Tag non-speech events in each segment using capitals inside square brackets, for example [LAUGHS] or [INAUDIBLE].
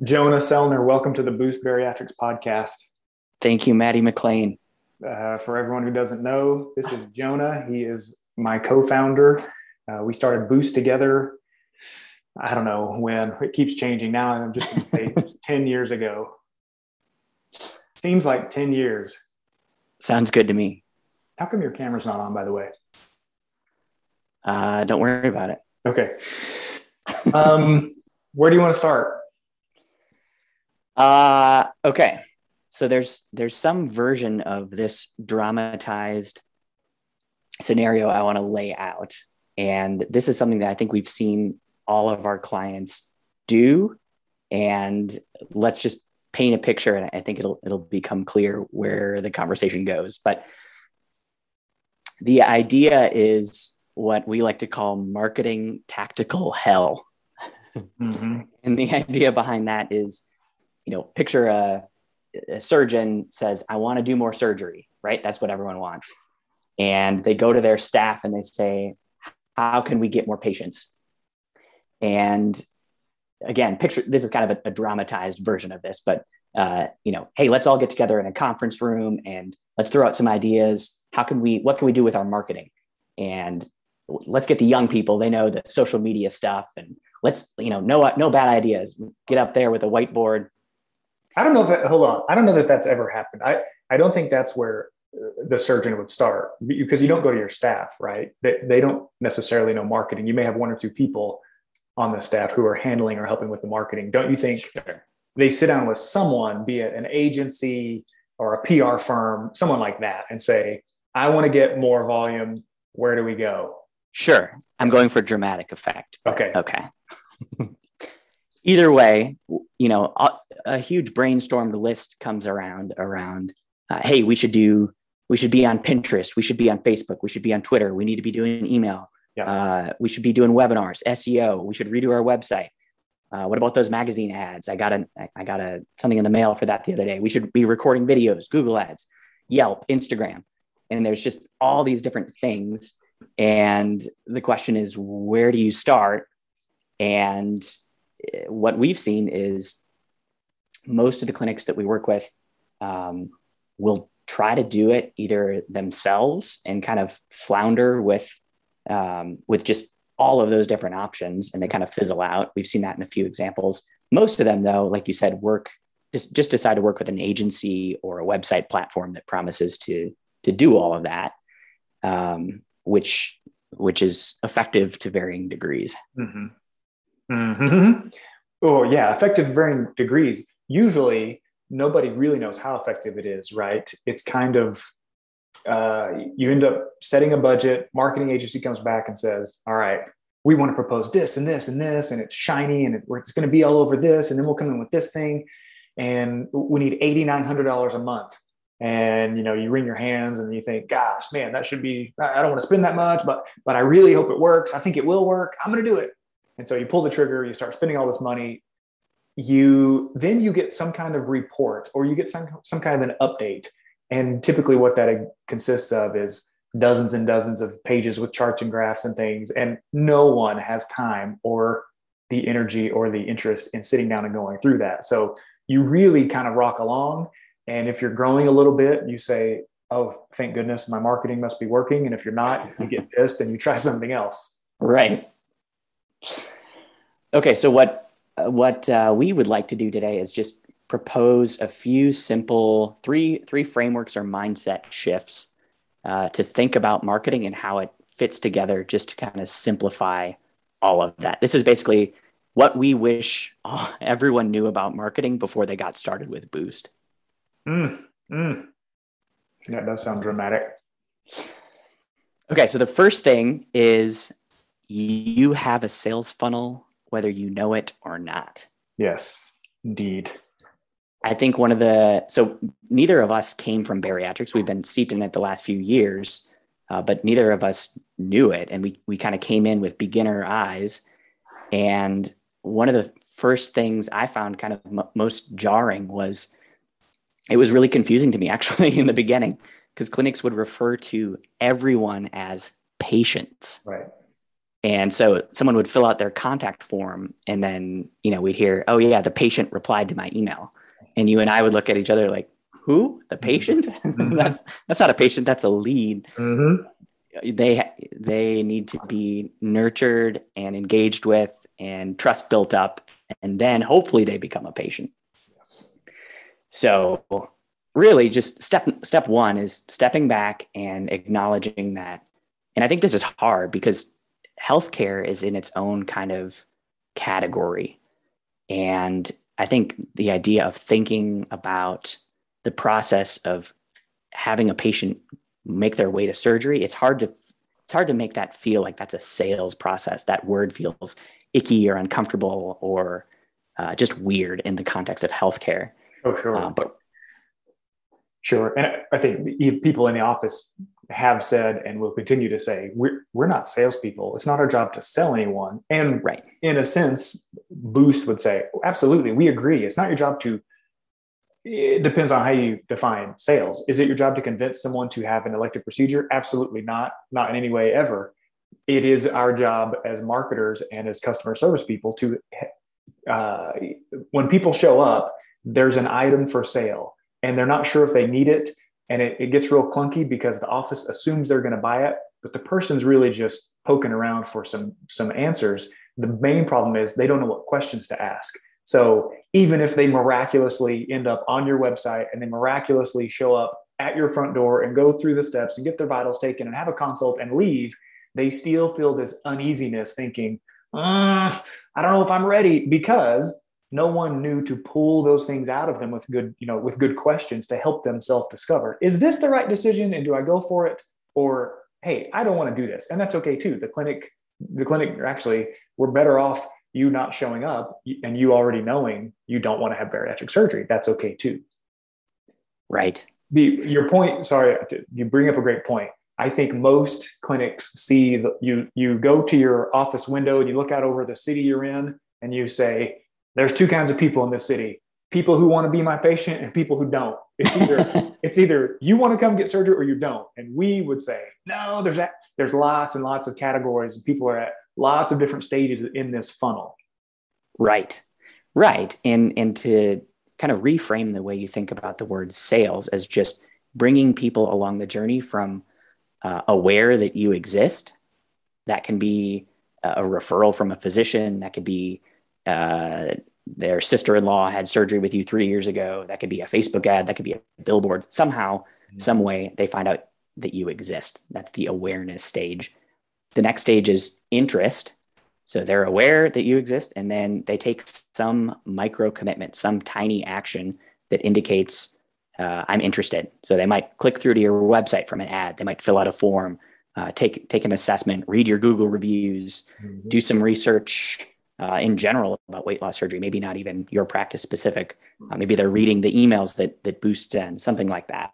Jonah Selner, welcome to the Boost Bariatrics podcast. Thank you, Matty McLean. Uh, for everyone who doesn't know, this is Jonah. He is my co founder. Uh, we started Boost together. I don't know when, it keeps changing now. I'm just going to say [LAUGHS] 10 years ago. Seems like 10 years. Sounds good to me. How come your camera's not on, by the way? Uh, don't worry about it. Okay. Um, where do you want to start? Uh, okay. So there's there's some version of this dramatized scenario I want to lay out, and this is something that I think we've seen all of our clients do. And let's just paint a picture, and I think it'll it'll become clear where the conversation goes. But the idea is what we like to call marketing tactical hell. Mm-hmm. and the idea behind that is you know, picture a, a surgeon says, I want to do more surgery, right? That's what everyone wants. And they go to their staff and they say, How can we get more patients? And again, picture this is kind of a, a dramatized version of this, but uh, you know, hey, let's all get together in a conference room and let's throw out some ideas. How can we, what can we do with our marketing? And let's get the young people. They know the social media stuff and let's, you know, no, no bad ideas. Get up there with a whiteboard, I don't know if that, hold on. I don't know that that's ever happened. I, I don't think that's where uh, the surgeon would start because you don't go to your staff, right? They, they don't necessarily know marketing. You may have one or two people on the staff who are handling or helping with the marketing. Don't you think sure. they sit down with someone, be it an agency or a PR firm, someone like that, and say, I want to get more volume. Where do we go? Sure. I'm going for dramatic effect. Okay. Okay. [LAUGHS] Either way, you know, a huge brainstormed list comes around around uh, hey we should do we should be on pinterest we should be on facebook we should be on twitter we need to be doing email yeah. uh, we should be doing webinars seo we should redo our website. Uh, what about those magazine ads? I got a i got a something in the mail for that the other day. We should be recording videos google ads yelp instagram. And there's just all these different things. And the question is where do you start? And what we've seen is most of the clinics that we work with um, will try to do it either themselves and kind of flounder with um, with just all of those different options and they kind of fizzle out. We've seen that in a few examples. Most of them though like you said work just just decide to work with an agency or a website platform that promises to to do all of that um, which which is effective to varying degrees. Mm-hmm. Mm-hmm. oh yeah effective varying degrees usually nobody really knows how effective it is, right? It's kind of uh, you end up setting a budget, marketing agency comes back and says, All right, we want to propose this and this and this, and it's shiny and it's going to be all over this, and then we'll come in with this thing, and we need $8,900 a month. And you know, you wring your hands and you think, "Gosh, man, that should be. I don't want to spend that much, but but I really hope it works. I think it will work. I'm going to do it." And so you pull the trigger, you start spending all this money, you then you get some kind of report or you get some some kind of an update. And typically what that consists of is dozens and dozens of pages with charts and graphs and things. And no one has time or the energy or the interest in sitting down and going through that. So you really kind of rock along. And if you're growing a little bit you say oh thank goodness my marketing must be working. And if you're not you get pissed and you try [LAUGHS] something else. Right okay so what what uh, we would like to do today is just propose a few simple three three frameworks or mindset shifts uh, to think about marketing and how it fits together just to kind of simplify all of that. This is basically what we wish oh, [LAUGHS] everyone knew about marketing before they got started with boost. Mm, mm. that does sound dramatic. Okay so the first thing is you have a sales funnel whether you know it or not. Yes, indeed. I think one of the so neither of us came from bariatrics. We've been steeped in it the last few years, uh, but neither of us knew it, and we we kind of came in with beginner eyes. And one of the first things I found kind of m- most jarring was it was really confusing to me [LAUGHS] actually in the beginning because clinics would refer to everyone as patients. Right And so someone would fill out their contact form and then, you know, we'd hear, oh yeah, the patient replied to my email. And you and I would look at each other like, who? The patient? [LAUGHS] Mm-hmm. that's that's not a patient, that's a lead. Mm-hmm. They they need to be nurtured and engaged with and trust built up and then hopefully they become a patient. Yes. So really just step step 1 is stepping back and acknowledging that and I think this is hard because healthcare is in its own kind of category. And I think the idea of thinking about the process of having a patient make their way to surgery, it's hard to it's hard to make that feel like that's a sales process. That word feels icky or uncomfortable or uh, just weird in the context of healthcare. Oh, sure. Uh, but sure, and I think people in the office have said and will continue to say we're, we're not salespeople. It's not our job to sell anyone. And right. in a sense, Boost would say, absolutely, we agree. It's not your job to, it depends on how you define sales. Is it your job to convince someone to have an elective procedure? Absolutely not, not in any way ever. It is our job as marketers and as customer service people to, uh, when people show up, there's an item for sale and they're not sure if they need it and it, it gets real clunky because the office assumes they're going to buy it but the person's really just poking around for some some answers. The main problem is they don't know what questions to ask. So even if they miraculously end up on your website and they miraculously show up at your front door and go through the steps and get their vitals taken and have a consult and leave they still feel this uneasiness thinking uh, i don't know if i'm ready because no one knew to pull those things out of them with good you know with good questions to help them self-discover. Is this the right decision and do i go for it? Or hey i don't want to do this. And that's okay too. The clinic the clinic actually we're better off you not showing up and you already knowing you don't want to have bariatric surgery. That's okay too. Right. The your point sorry you bring up a great point. I think most clinics see the, you you go to your office window and you look out over the city you're in and you say there's two kinds of people in this city. People who want to be my patient and people who don't. It's either [LAUGHS] it's either you want to come get surgery or you don't. And we would say no there's that there's lots and lots of categories and people are at lots of different stages in this funnel. Right. Right. And and to kind of reframe the way you think about the word sales as just bringing people along the journey from uh, aware that you exist that can be a referral from a physician that could be uh, their sister-in-law had surgery with you three years ago. That could be a Facebook ad. That could be a billboard. Somehow, mm-hmm. some way, they find out that you exist. That's the awareness stage. The next stage is interest. So they're aware that you exist, and then they take some micro commitment, some tiny action that indicates uh, I'm interested. So they might click through to your website from an ad. They might fill out a form, uh, take take an assessment, read your Google reviews, mm-hmm. do some research, uh, in general about weight loss surgery, maybe not even your practice specific. Uh, maybe they're reading the emails that that boost in, something like that.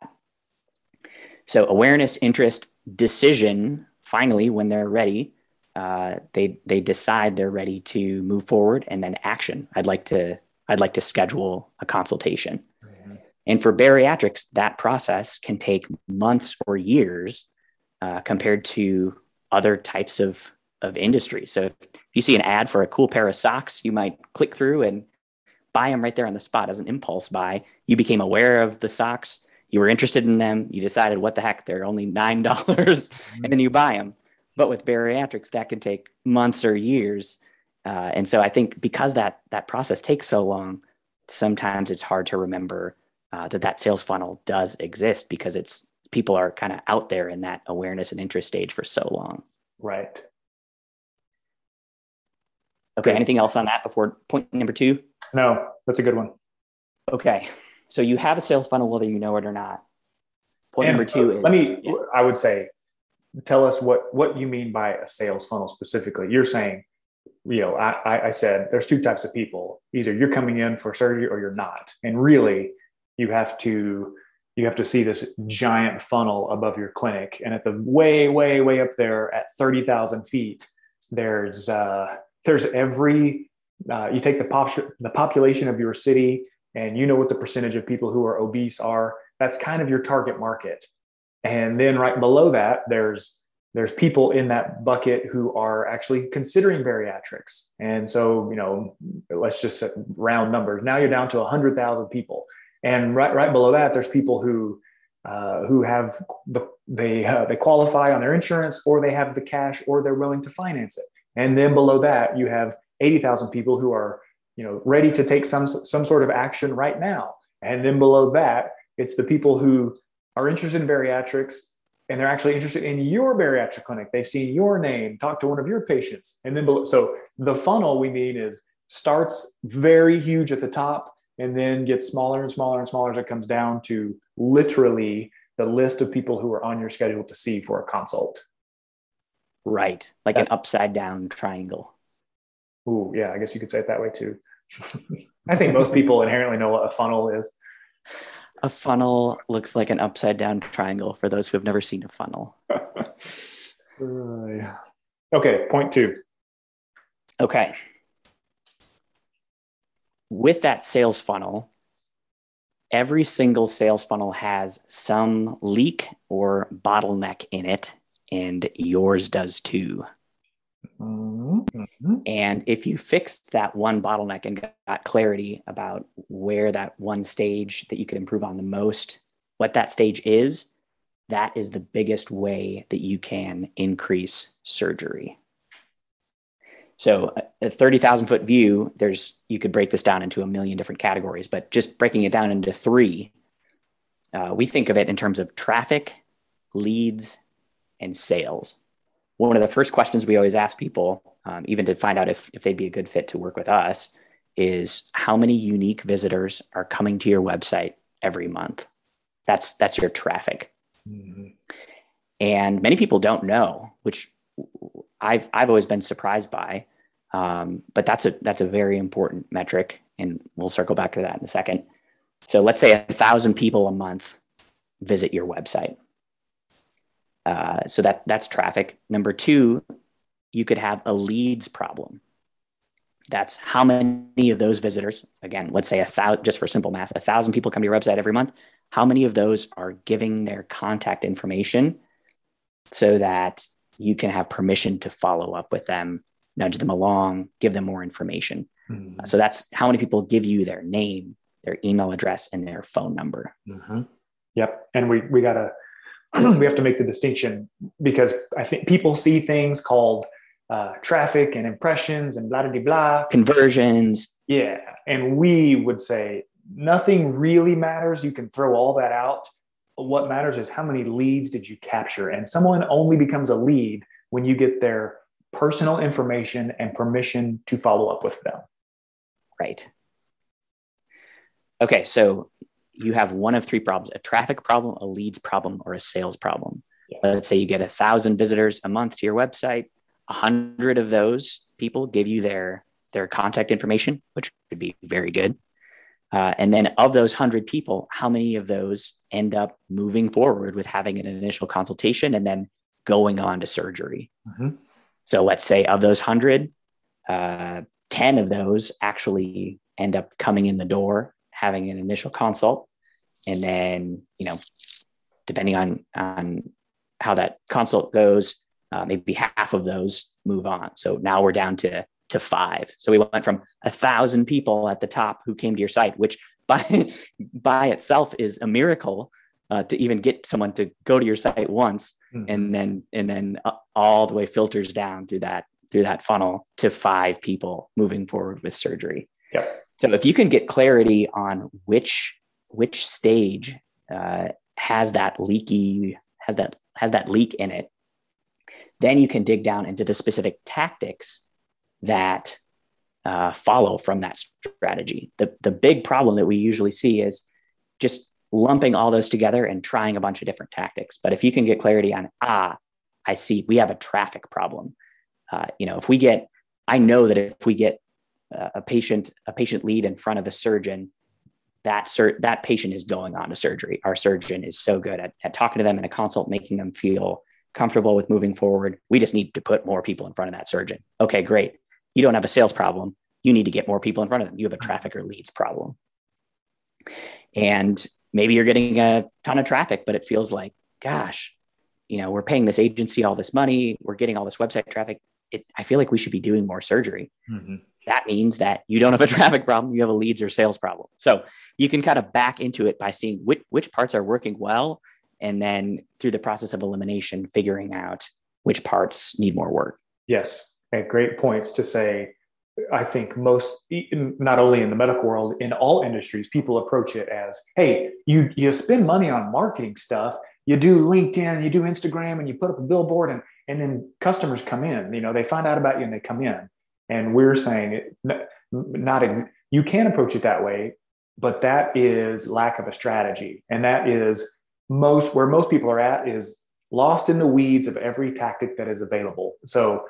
So awareness, interest, decision. Finally, when they're ready, uh, they they decide they're ready to move forward, and then action. I'd like to I'd like to schedule a consultation. Mm-hmm. And for bariatrics, that process can take months or years uh, compared to other types of of industry. So if you see an ad for a cool pair of socks, you might click through and buy them right there on the spot as an impulse buy. You became aware of the socks, you were interested in them, you decided what the heck, they're only $9 [LAUGHS] and then you buy them. But with bariatrics, that can take months or years. Uh, and so I think because that that process takes so long, sometimes it's hard to remember uh, that that sales funnel does exist because it's people are kind of out there in that awareness and interest stage for so long. Right. Okay. Anything else on that before point number two? No, that's a good one. Okay. So you have a sales funnel whether you know it or not. Point and number two uh, is let me yeah. I would say tell us what what you mean by a sales funnel specifically. You're saying, you know, I, I said there's two types of people. Either you're coming in for surgery or you're not. And really you have to you have to see this giant funnel above your clinic. And at the way, way, way up there at 30,000 feet, there's uh, there's every uh, you take the pop the population of your city and you know what the percentage of people who are obese are that's kind of your target market and then right below that there's there's people in that bucket who are actually considering bariatrics. And so, you know, let's just set round numbers. Now you're down to 100,000 people. And right, right below that, there's people who uh, who have the, they uh, they qualify on their insurance or they have the cash or they're willing to finance it. And then below that, you have 80,000 people who are you know ready to take some some sort of action right now. And then below that, it's the people who are interested in bariatrics and they're actually interested in your bariatric clinic. They've seen your name, talked to one of your patients, and then below. So the funnel we mean is starts very huge at the top and then gets smaller and smaller and smaller as it comes down to literally the list of people who are on your schedule to see for a consult. Right. Like an upside down triangle. Ooh, yeah, I guess you could say it that way too. [LAUGHS] I think most people inherently know what a funnel is. A funnel looks like an upside down triangle for those who have never seen a funnel. [LAUGHS] uh, yeah. Okay, point two. Okay. With that sales funnel, every single sales funnel has some leak or bottleneck in it, and yours does too. Mm-hmm. And if you fixed that one bottleneck and got clarity about where that one stage that you could improve on the most, what that stage is, that is the biggest way that you can increase surgery. So a 30,000 foot view, there's, you could break this down into a million different categories, but just breaking it down into three, uh, we think of it in terms of traffic, leads, and sales one of the first questions we always ask people, um, even to find out if, if they'd be a good fit to work with us, is how many unique visitors are coming to your website every month? That's that's your traffic. Mm-hmm. And many people don't know, which I've I've always been surprised by. Um, but that's a that's a very important metric, and we'll circle back to that in a second. So let's say a thousand people a month visit your website. Uh, so that that's traffic. Number two, you could have a leads problem. That's how many of those visitors, again, let's say a thousand, just for simple math, a thousand people come to your website every month. How many of those are giving their contact information so that you can have permission to follow up with them, nudge them along, give them more information? Mm-hmm. so that's how many people give you their name, their email address, and their phone number. Mm-hmm. Yep. And we, we got to, [CLEARS THROAT] we have to make the distinction because I think people see things called uh, traffic and impressions and blah blah blah conversions. Yeah, and we would say nothing really matters. You can throw all that out. What matters is how many leads did you capture, and someone only becomes a lead when you get their personal information and permission to follow up with them. Right. Okay, so you have one of three problems a traffic problem, a leads problem, or a sales problem. Yes. Let's say you get a thousand visitors a month to your website. A hundred of those people give you their their contact information, which would be very good. Uh, and then of those hundred people, how many of those end up moving forward with having an initial consultation and then going on to surgery? Mm-hmm. So let's say of those hundred, uh, 10 of those actually end up coming in the door having an initial consult and then you know depending on on how that consult goes uh, maybe half of those move on. So now we're down to to five. So we went from a thousand people at the top who came to your site which [LAUGHS] by by itself is a miracle uh, to even get someone to go to your site once mm-hmm. and then and then uh, all the way filters down through that through that funnel to five people moving forward with surgery. Yep so if you can get clarity on which which stage uh, has that leaky has that has that leak in it, then you can dig down into the specific tactics that uh, follow from that strategy. The the big problem that we usually see is just lumping all those together and trying a bunch of different tactics. But if you can get clarity on ah, I see we have a traffic problem. Uh, you know, if we get, I know that if we get a patient a patient lead in front of a surgeon that sur- that patient is going on to surgery. Our surgeon is so good at, at talking to them in a consult making them feel comfortable with moving forward. We just need to put more people in front of that surgeon. Okay great. You don't have a sales problem. You need to get more people in front of them. You have a traffic or leads problem. And maybe you're getting a ton of traffic but it feels like gosh you know, we're paying this agency all this money, we're getting all this website traffic. It, I feel like we should be doing more surgery. Mm-hmm. That means that you don't have a [LAUGHS] traffic problem, you have a leads or sales problem. So you can kind of back into it by seeing which, which parts are working well. And then through the process of elimination, figuring out which parts need more work. Yes. And great points to say, I think most, not only in the medical world, in all industries, people approach it as, hey, you you spend money on marketing stuff, you do LinkedIn, you do Instagram, and you put up a billboard, and and then customers come in. You know, they find out about you and they come in. And we're saying it, not you can approach it that way, but that is lack of a strategy, and that is most where most people are at is lost in the weeds of every tactic that is available. So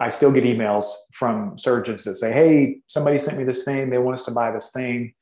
I still get emails from surgeons that say, "Hey, somebody sent me this thing. They want us to buy this thing.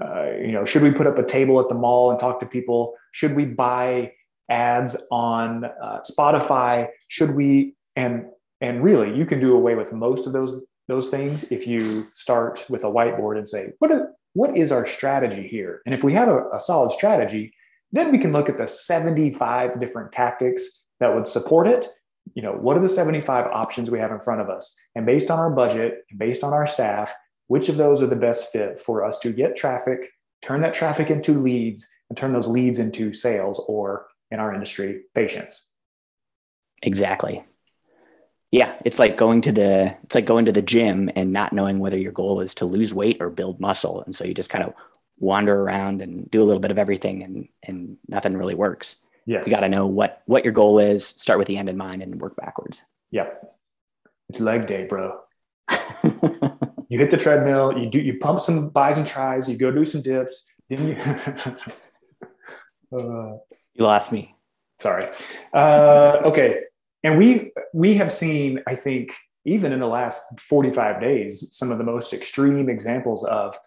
Uh, you know, should we put up a table at the mall and talk to people? Should we buy ads on uh, Spotify? Should we?" And and really, you can do away with most of those those things if you start with a whiteboard and say, "What is, what is our strategy here?" And if we have a, a solid strategy, then we can look at the 75 different tactics that would support it you know, what are the 75 options we have in front of us? And based on our budget and based on our staff, which of those are the best fit for us to get traffic, turn that traffic into leads, and turn those leads into sales or in our industry, patients. Exactly. Yeah, it's like going to the it's like going to the gym and not knowing whether your goal is to lose weight or build muscle. And so you just kind of wander around and do a little bit of everything and and nothing really works. Yes. You got to know what what your goal is, start with the end in mind and work backwards. Yep. It's leg day, bro. [LAUGHS] you hit the treadmill, you do you pump some buys and tries, you go do some dips, then you [LAUGHS] uh, You lost me. Sorry. Uh, okay. And we we have seen, I think, even in the last 45 days, some of the most extreme examples of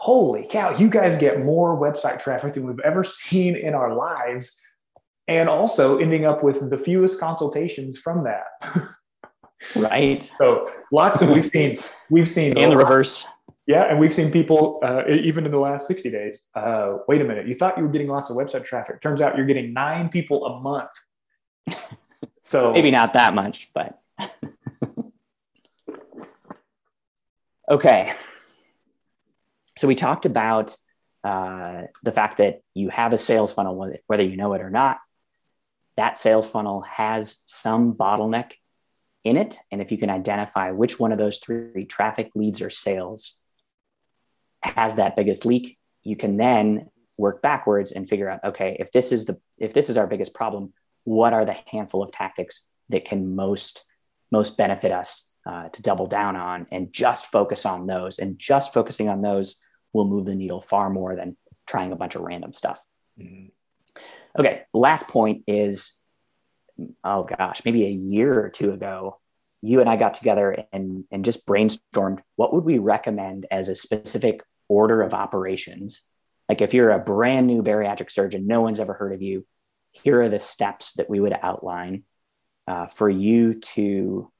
holy cow, you guys get more website traffic than we've ever [LAUGHS] seen in our lives and also ending up with the fewest consultations from that. [LAUGHS] right. So lots of we've seen we've seen and the reverse. Yeah, and we've seen people uh, even in the last sixty days. Uh, wait a minute, you thought you were getting lots of website traffic. Turns out you're getting nine people a month. So maybe not that much, but [LAUGHS] okay. So we talked about uh, the fact that you have a sales funnel, whether you know it or not that sales funnel has some bottleneck in it. And if you can identify which one of those three traffic, leads, or sales has that biggest leak, you can then work backwards and figure out okay if this is the if this is our biggest problem what are the handful of tactics that can most most benefit us uh, to double down on and just focus on those and just focusing on those will move the needle far more than trying a bunch of random stuff mm-hmm. Okay, last point is oh gosh, maybe a year or two ago, you and I got together and, and just brainstormed what would we recommend as a specific order of operations. Like if you're a brand new bariatric surgeon, no one's ever heard of you, here are the steps that we would outline uh, for you to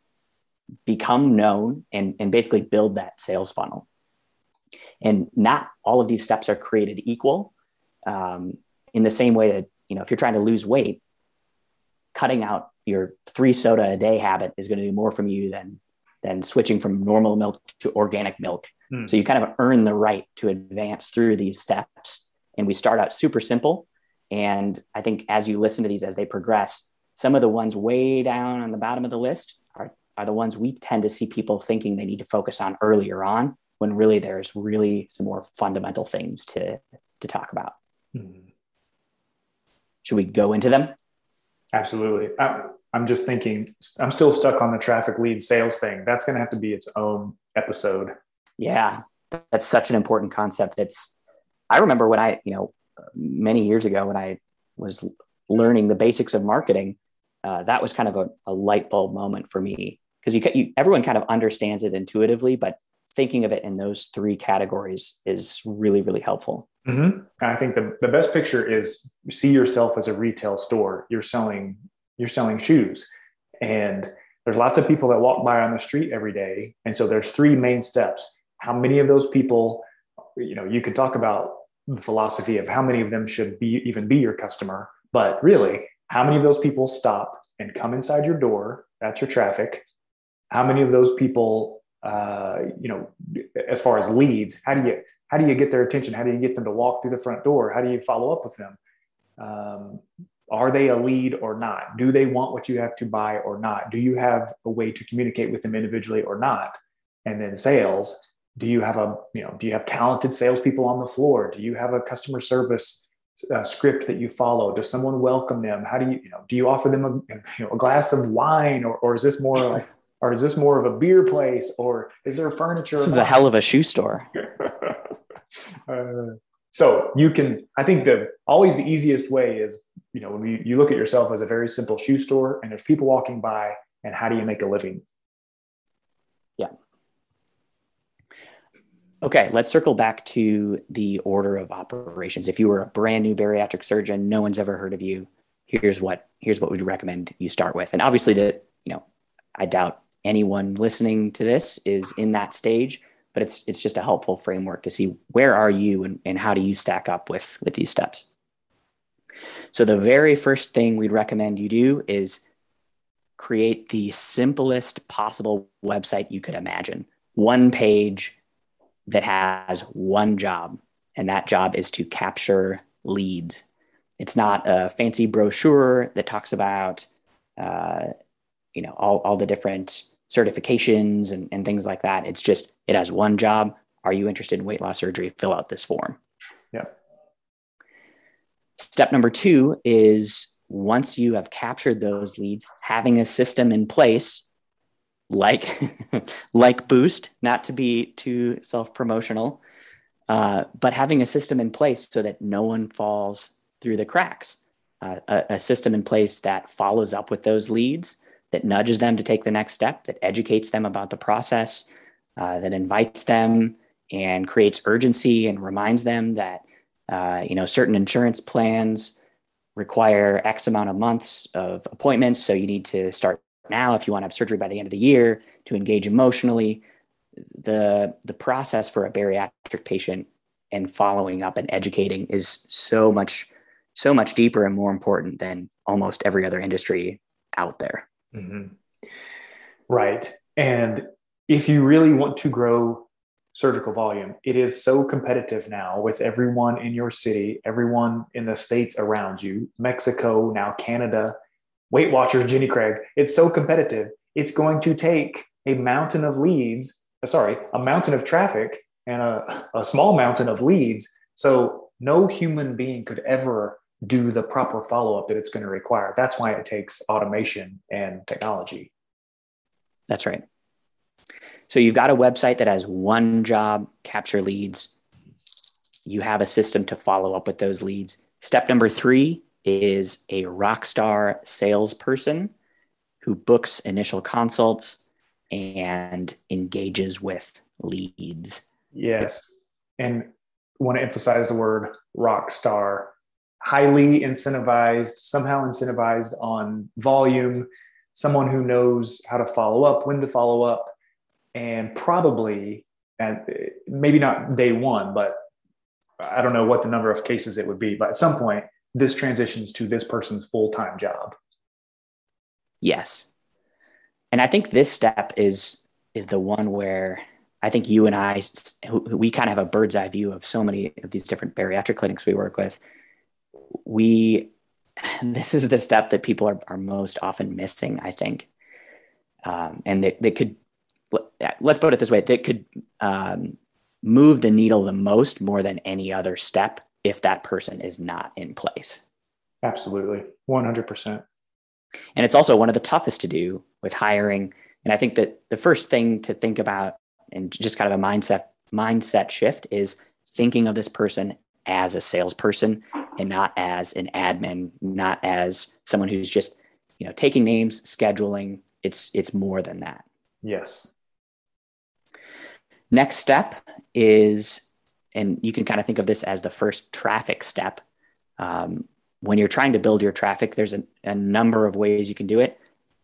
become known and, and basically build that sales funnel. And not all of these steps are created equal. Um, in the same way that you know if you're trying to lose weight cutting out your three soda a day habit is going to do more from you than than switching from normal milk to organic milk hmm. so you kind of earn the right to advance through these steps and we start out super simple and i think as you listen to these as they progress some of the ones way down on the bottom of the list are, are the ones we tend to see people thinking they need to focus on earlier on when really there's really some more fundamental things to to talk about hmm. Should we go into them? Absolutely. I, I'm just thinking, I'm still stuck on the traffic lead sales thing. That's going to have to be its own episode. Yeah, that's such an important concept. It's, I remember when I, you know, many years ago when I was learning the basics of marketing, uh, that was kind of a, a light bulb moment for me because you, you, everyone kind of understands it intuitively, but thinking of it in those three categories is really, really helpful. Mm-hmm. I think the, the best picture is see yourself as a retail store. You're selling you're selling shoes, and there's lots of people that walk by on the street every day. And so there's three main steps. How many of those people, you know, you could talk about the philosophy of how many of them should be even be your customer, but really, how many of those people stop and come inside your door? That's your traffic. How many of those people, uh, you know, as far as leads, how do you how do you get their attention? How do you get them to walk through the front door? How do you follow up with them? Um, are they a lead or not? Do they want what you have to buy or not? Do you have a way to communicate with them individually or not? And then sales, do you have a you know do you have talented salespeople on the floor? Do you have a customer service uh, script that you follow? Does someone welcome them? How do you you know do you offer them a, [LAUGHS] you know, a glass of wine or or is this more like [LAUGHS] or is this more of a beer place or is there furniture? This is a hell of a shoe store. [LAUGHS] uh, so you can i think the always the easiest way is you know when you, you look at yourself as a very simple shoe store and there's people walking by and how do you make a living yeah okay let's circle back to the order of operations. If you were a brand new bariatric surgeon no one's ever heard of you. Here's what here's what we'd recommend you start with. And obviously that you know i doubt anyone listening to this is in that stage but it's it's just a helpful framework to see where are you and, and how do you stack up with with these steps. So the very first thing we'd recommend you do is create the simplest possible website you could imagine. One page that has one job and that job is to capture leads it's not a fancy brochure that talks about uh, you know all, all the different certifications and, and things like that. It's just, it has one job. Are you interested in weight loss surgery? Fill out this form. Yeah. Step number two is once you have captured those leads, having a system in place like [LAUGHS] like Boost, not to be too self promotional, uh, but having a system in place so that no one falls through the cracks. Uh, a, a, system in place that follows up with those leads that nudges them to take the next step, that educates them about the process, uh, that invites them and creates urgency and reminds them that uh, you know certain insurance plans require X amount of months of appointments, so you need to start now if you want to have surgery by the end of the year to engage emotionally. The the process for a bariatric patient and following up and educating is so much so much deeper and more important than almost every other industry out there. Mm-hmm. Right. And if you really want to grow surgical volume, it is so competitive now with everyone in your city, everyone in the states around you, Mexico, now Canada, Weight Watchers, Jenny Craig. It's so competitive. It's going to take a mountain of leads, uh, sorry, a mountain of traffic and a, a small mountain of leads. So no human being could ever do the proper follow up that it's going to require. That's why it takes automation and technology. That's right. So you've got a website that has one job, capture leads. You have a system to follow up with those leads. Step number three is a rock star salesperson who books initial consults and engages with leads. Yes. And want to emphasize the word rock star highly incentivized, somehow incentivized on volume, someone who knows how to follow up, when to follow up, and probably, and maybe not day one, but I don't know what the number of cases it would be, but at some point, this transitions to this person's full time job. Yes. And I think this step is is the one where I think you and I we kind of have a bird's eye view of so many of these different bariatric clinics we work with we [LAUGHS] this is the step that people are, are most often missing i think um, and that, that could let's put it this way that could um, move the needle the most more than any other step if that person is not in place absolutely 100% and it's also one of the toughest to do with hiring and i think that the first thing to think about and just kind of a mindset mindset shift is thinking of this person as a salesperson and not as an admin, not as someone who's just, you know, taking names, scheduling. It's it's more than that. Yes. Next step is, and you can kind of think of this as the first traffic step. Um, when you're trying to build your traffic, there's a, a number of ways you can do it.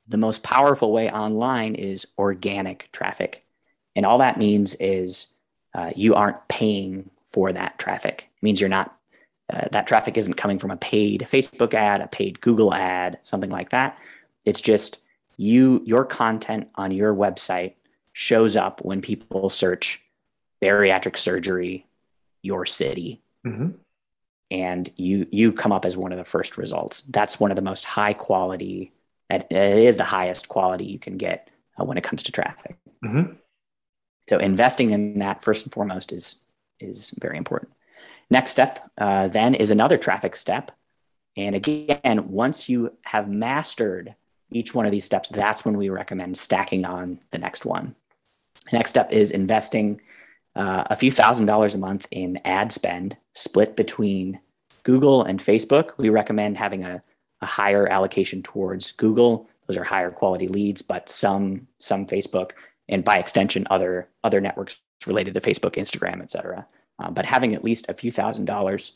The most powerful way online is organic traffic. And all that means is uh, you aren't paying for that traffic. It means you're not uh, that traffic isn't coming from a paid Facebook ad, a paid Google ad, something like that. It's just you, your content on your website shows up when people search bariatric surgery, your city. Mm-hmm. And you you come up as one of the first results. That's one of the most high quality. It is the highest quality you can get uh, when it comes to traffic. Mm-hmm. So investing in that first and foremost is is very important. Next step uh, then is another traffic step. And again, once you have mastered each one of these steps, that's when we recommend stacking on the next one. The next step is investing uh, a few thousand dollars a month in ad spend split between Google and Facebook. We recommend having a, a higher allocation towards Google. Those are higher quality leads, but some some Facebook and by extension other other networks related to Facebook, Instagram, et cetera. Uh, but having at least a few thousand dollars,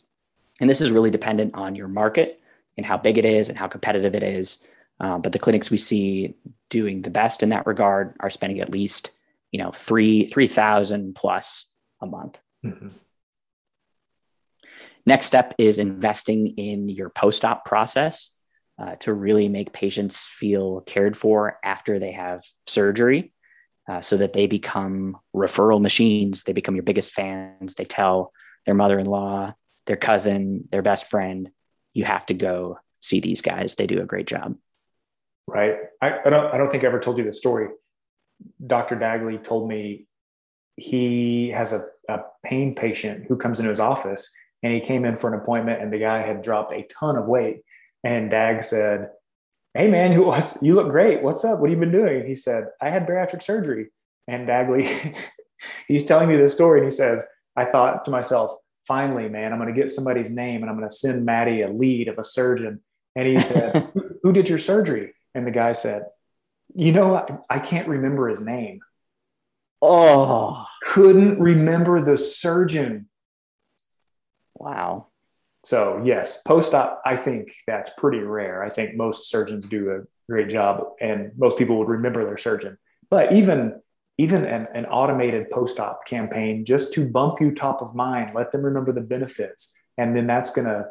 and this is really dependent on your market and how big it is and how competitive it is. Uh, but the clinics we see doing the best in that regard are spending at least you know three three thousand plus a month. Mm-hmm. Next step is investing in your post-op process uh, to really make patients feel cared for after they have surgery uh, so that they become referral machines. They become your biggest fans. They tell their mother in law, their cousin, their best friend, you have to go see these guys. They do a great job. Right. I, I don't I don't think I ever told you the story. Dr. Dagley told me he has a, a pain patient who comes into his office and he came in for an appointment and the guy had dropped a ton of weight. And Dag said, hey man, [LAUGHS] you, you look great. What's up? What have you been doing? He said, I had bariatric surgery. And Dagley, [LAUGHS] he's telling me this story and he says, I thought to myself, finally, man, I'm going to get somebody's name and I'm going to send Matty a lead of a surgeon. And he said, [LAUGHS] who did your surgery? And the guy said, you know, I, I can't remember his name. Oh, couldn't remember the surgeon. Wow. So yes, post-op, I think that's pretty rare. I think most surgeons do a great job and most people would remember their surgeon. But even even an, an automated post-op campaign just to bump you top of mind, let them remember the benefits. And then that's gonna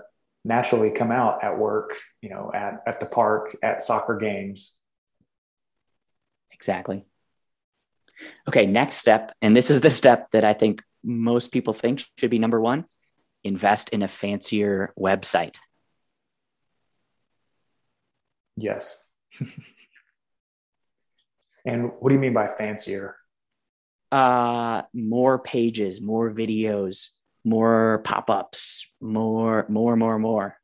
naturally come out at work, you know, at, at the park, at soccer games. Exactly. Okay, next step, and this is the step that I think most people think should be number one invest in a fancier website? Yes. [LAUGHS] and what do you mean by fancier? Uh, more pages, more videos, more pop-ups, more, more, more, more.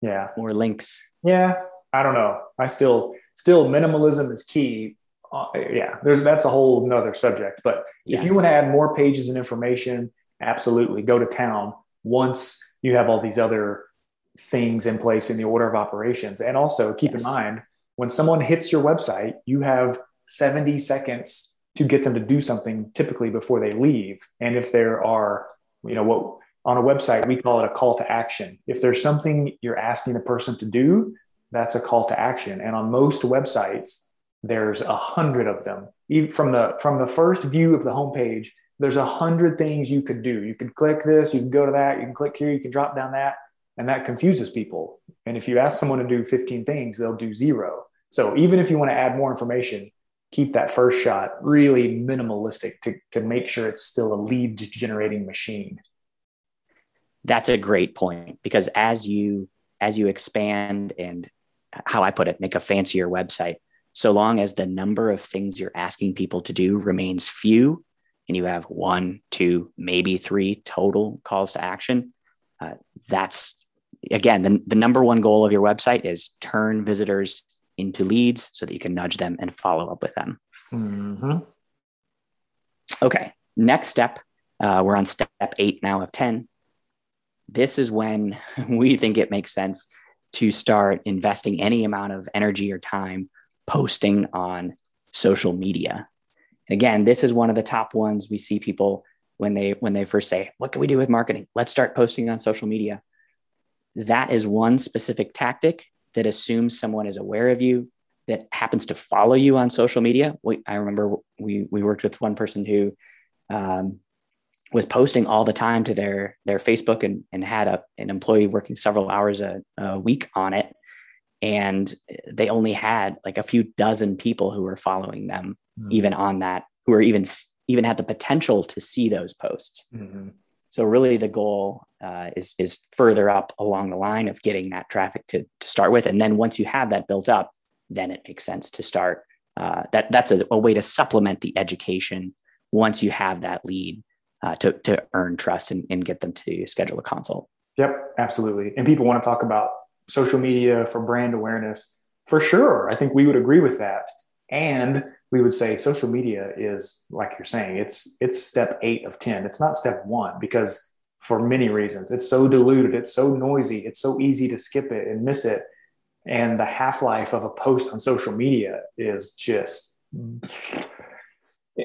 Yeah. More links. Yeah. I don't know. I still, still minimalism is key. Uh, yeah. There's, that's a whole nother subject, but yes. if you want to add more pages and information, absolutely go to town once you have all these other things in place in the order of operations. And also keep yes. in mind, when someone hits your website, you have 70 seconds to get them to do something typically before they leave. And if there are, you know, what on a website, we call it a call to action. If there's something you're asking the person to do, that's a call to action. And on most websites, there's a hundred of them. Even from the from the first view of the homepage, there's a hundred things you could do. You could click this, you can go to that, you can click here, you can drop down that, and that confuses people. And if you ask someone to do 15 things, they'll do zero. So even if you want to add more information, keep that first shot really minimalistic to, to make sure it's still a lead generating machine. That's a great point because as you as you expand and how I put it, make a fancier website, so long as the number of things you're asking people to do remains few and you have one, two, maybe three total calls to action, uh, that's again the, the number one goal of your website is turn visitors into leads so that you can nudge them and follow up with them. Mm-hmm. Okay, next step. Uh, we're on step eight now of 10. This is when [LAUGHS] we think it makes sense to start investing any amount of energy or time posting on social media again, this is one of the top ones we see people when they when they first say, "What can we do with marketing? Let's start posting on social media." That is one specific tactic that assumes someone is aware of you, that happens to follow you on social media. We, I remember we we worked with one person who um, was posting all the time to their their Facebook and, and had a, an employee working several hours a, a week on it. And they only had like a few dozen people who were following them, mm-hmm. even on that, who were even even had the potential to see those posts. Mm-hmm. So really, the goal uh, is is further up along the line of getting that traffic to to start with, and then once you have that built up, then it makes sense to start. Uh, that that's a, a, way to supplement the education once you have that lead uh, to to earn trust and, and get them to schedule a consult. Yep, absolutely. And people want to talk about social media for brand awareness for sure. I think we would agree with that. And we would say social media is like you're saying it's it's step 8 of 10 it's not step 1 because for many reasons it's so diluted it's so noisy it's so easy to skip it and miss it and the half-life of a post on social media is just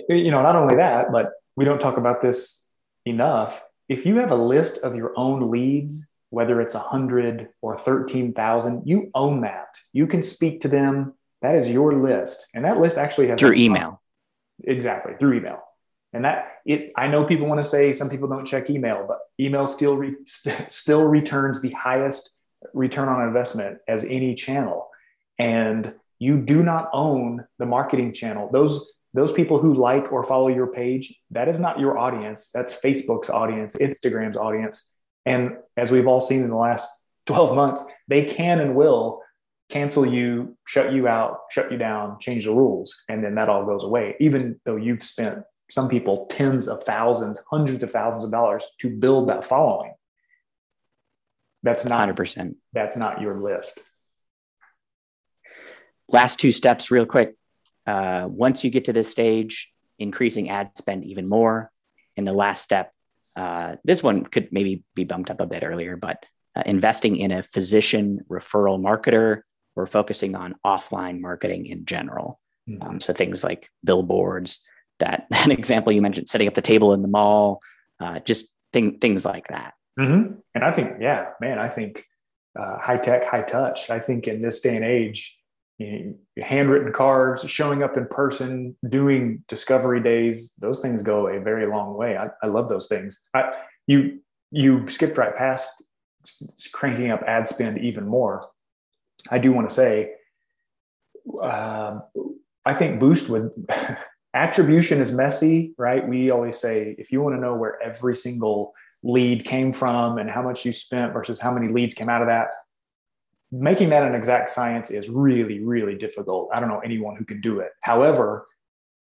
you know not only that but we don't talk about this enough if you have a list of your own leads whether it's 100 or 13,000 you own that you can speak to them that is your list, and that list actually has through email. Exactly through email, and that it. I know people want to say some people don't check email, but email still re, st- still returns the highest return on investment as any channel, and you do not own the marketing channel. Those those people who like or follow your page, that is not your audience. That's Facebook's audience, Instagram's audience. And as we've all seen in the last [LAUGHS] 12 months, they can and will cancel you, shut you out, shut you down, change the rules, and then that all goes away. Even though you've spent some people tens of thousands, hundreds of thousands of dollars to build that following. That's not 100%. That's not your list. Last two steps, real quick. Uh, once you get to this stage, increasing ad spend even more. And the last step, uh, this one could maybe be bumped up a bit earlier, but uh, investing in a physician referral marketer we're focusing on offline marketing in general. Mm-hmm. Um, so things like billboards, that, [LAUGHS] that example you mentioned, setting up the table in the mall, uh, just thing, things like that. Mm-hmm. And I think, yeah, man, I think uh, high tech, high touch. I think in this day and age, you know, handwritten cards, showing up in person, doing discovery days, those things go a very long way. I, I love those things. I, you you skipped right past cranking up ad spend even more. I do want to say, uh, I think Boost would [LAUGHS] attribution is messy, right? We always say if you want to know where every single lead came from and how much you spent versus how many leads came out of that, making that an exact science is really, really difficult. I don't know anyone who can do it. However,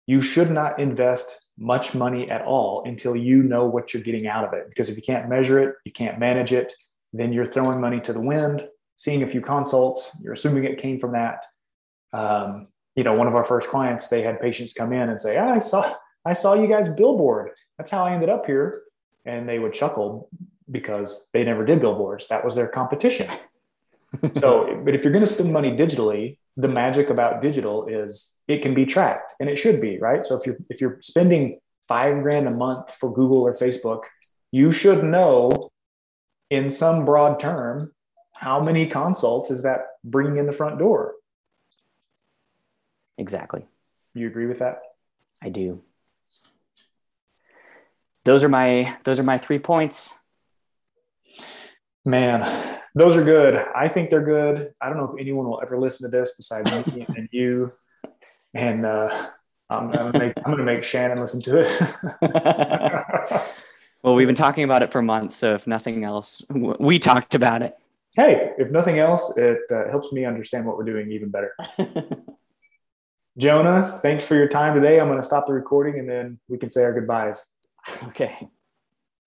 you should not invest much money at all until you know what you're getting out of it. Because if you can't measure it, you can't manage it, then you're throwing money to the wind seeing a few consults, you're assuming it came from that. Um, you know, one of our first clients, they had patients come in and say, oh, I saw, I saw you guys billboard. That's how I ended up here. And they would chuckle because they never did billboards. That was their competition. [LAUGHS] so, but if you're going to spend money digitally, the magic about digital is it can be tracked and it should be, right? So if you're, if you're spending five grand a month for Google or Facebook, you should know in some broad term how many consults is that bringing in the front door? Exactly. You agree with that? I do. Those are my those are my three points. Man, those are good. I think they're good. I don't know if anyone will ever listen to this besides me [LAUGHS] and you. And uh, I'm, gonna make, I'm gonna make Shannon listen to it. [LAUGHS] well, we've been talking about it for months, so if nothing else, we talked about it hey, if nothing else, it uh, helps me understand what we're doing even better. [LAUGHS] Jonah, thanks for your time today. I'm going to stop the recording and then we can say our goodbyes. Okay.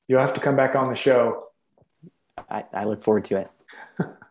You'll have to come back on the show. I, I look forward to it. [LAUGHS]